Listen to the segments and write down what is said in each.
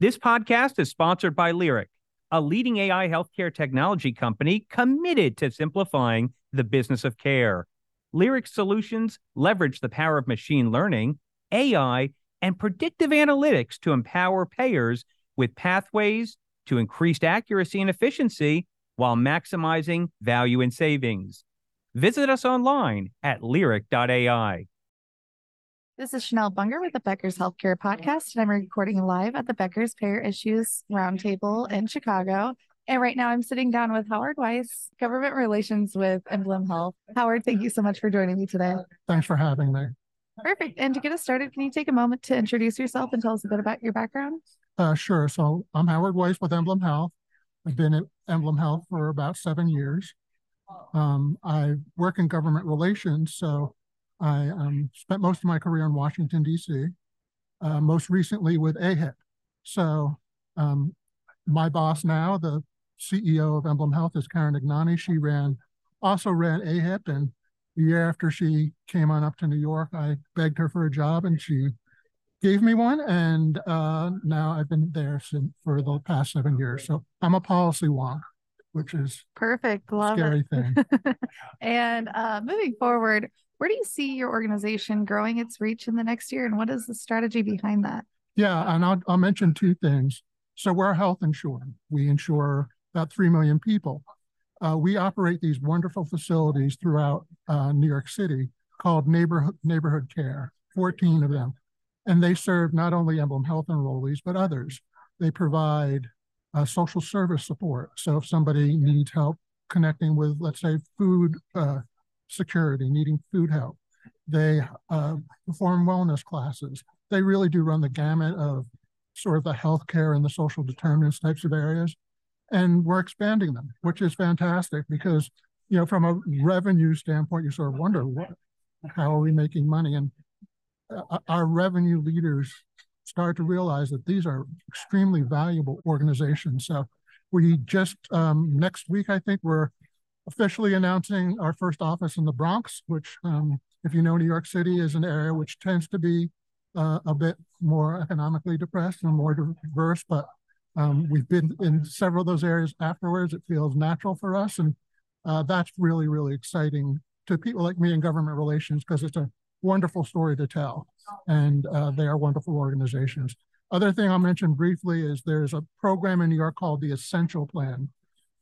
This podcast is sponsored by Lyric, a leading AI healthcare technology company committed to simplifying the business of care. Lyric solutions leverage the power of machine learning, AI, and predictive analytics to empower payers with pathways to increased accuracy and efficiency while maximizing value and savings. Visit us online at lyric.ai. This is Chanel Bunger with the Becker's Healthcare Podcast, and I'm recording live at the Becker's Payer Issues Roundtable in Chicago. And right now I'm sitting down with Howard Weiss, Government Relations with Emblem Health. Howard, thank you so much for joining me today. Thanks for having me. Perfect. And to get us started, can you take a moment to introduce yourself and tell us a bit about your background? Uh, sure. So I'm Howard Weiss with Emblem Health. I've been at Emblem Health for about seven years. Um, I work in government relations, so I um, spent most of my career in Washington, D.C., uh, most recently with AHIP. So um, my boss now, the CEO of Emblem Health, is Karen Ignagni. She ran, also ran AHIP, and the year after she came on up to New York, I begged her for a job, and she gave me one, and uh, now I've been there since, for the past seven years. So I'm a policy wonk, which is perfect. Love scary it. thing. and uh, moving forward, where do you see your organization growing its reach in the next year, and what is the strategy behind that? Yeah, and I'll, I'll mention two things. So we're health insured. We insure about 3 million people. Uh, we operate these wonderful facilities throughout uh, New York City called neighborhood, neighborhood care, 14 of them. And they serve not only Emblem Health enrollees, but others. They provide uh, social service support. So if somebody needs help connecting with, let's say, food uh, security, needing food help, they uh, perform wellness classes. They really do run the gamut of sort of the healthcare and the social determinants types of areas. And we're expanding them, which is fantastic because, you know, from a revenue standpoint, you sort of wonder what, how are we making money? And uh, our revenue leaders start to realize that these are extremely valuable organizations. So we just um, next week, I think we're officially announcing our first office in the Bronx, which, um, if you know, New York City is an area which tends to be uh, a bit more economically depressed and more diverse. But um, we've been in several of those areas afterwards. It feels natural for us, and uh, that's really, really exciting to people like me in government relations because it's a wonderful story to tell, and uh, they are wonderful organizations. Other thing I'll mention briefly is there's a program in New York called the Essential Plan,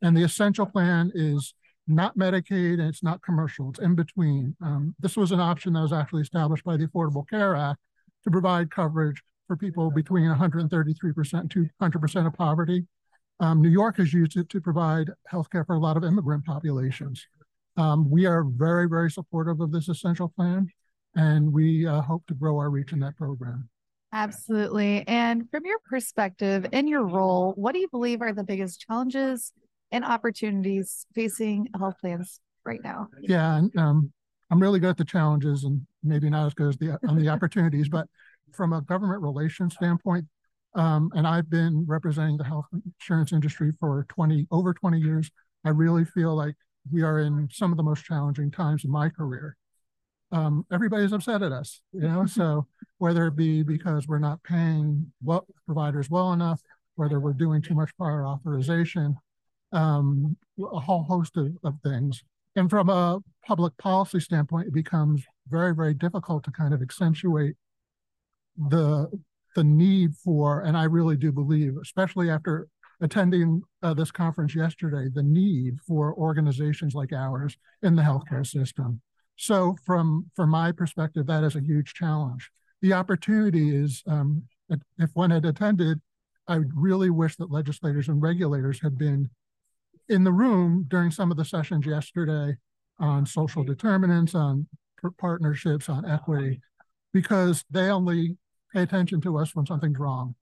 and the Essential Plan is not Medicaid and it's not commercial. It's in between. Um, this was an option that was actually established by the Affordable Care Act to provide coverage for people between 133% to 100% of poverty. Um, New York has used it to provide healthcare for a lot of immigrant populations. Um, we are very, very supportive of this essential plan, and we uh, hope to grow our reach in that program. Absolutely. And from your perspective, in your role, what do you believe are the biggest challenges and opportunities facing health plans right now? Yeah, and, um, I'm really good at the challenges and maybe not as good as the on the opportunities, but from a government relations standpoint, um, and I've been representing the health insurance industry for 20 over 20 years. I really feel like we are in some of the most challenging times in my career. Um, everybody's upset at us, you know. so whether it be because we're not paying providers well enough, whether we're doing too much prior authorization, um, a whole host of, of things. And from a public policy standpoint, it becomes very, very difficult to kind of accentuate the the need for, and I really do believe, especially after attending uh, this conference yesterday, the need for organizations like ours in the healthcare system. So, from from my perspective, that is a huge challenge. The opportunity is, um, if one had attended, I really wish that legislators and regulators had been in the room during some of the sessions yesterday on social determinants, on partnerships, on equity, because they only pay attention to us when something's wrong,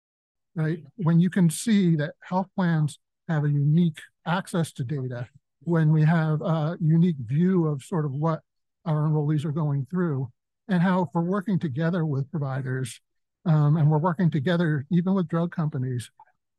right? When you can see that health plans have a unique access to data, when we have a unique view of sort of what our enrollees are going through, and how if we're working together with providers um, and we're working together even with drug companies,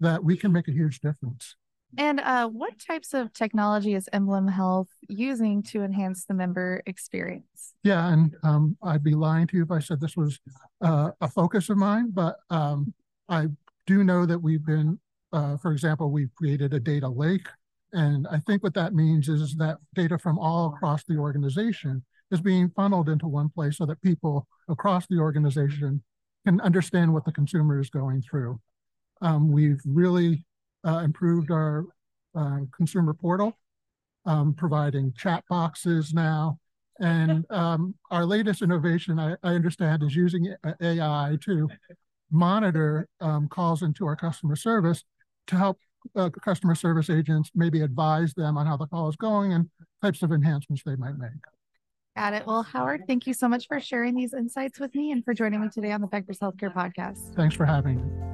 that we can make a huge difference. And uh, what types of technology is Emblem Health using to enhance the member experience? Yeah, and um, I'd be lying to you if I said this was uh, a focus of mine, but um, I do know that we've been, uh, for example, we've created a data lake. And I think what that means is that data from all across the organization is being funneled into one place so that people across the organization can understand what the consumer is going through. Um, we've really uh, improved our uh, consumer portal, um, providing chat boxes now. And um, our latest innovation, I, I, understand, is using AI to monitor um, calls into our customer service to help uh, customer service agents maybe advise them on how the call is going and types of enhancements they might make. Got it. Well, Howard, thank you so much for sharing these insights with me and for joining me today on the Becker's Healthcare Podcast. Thanks for having me.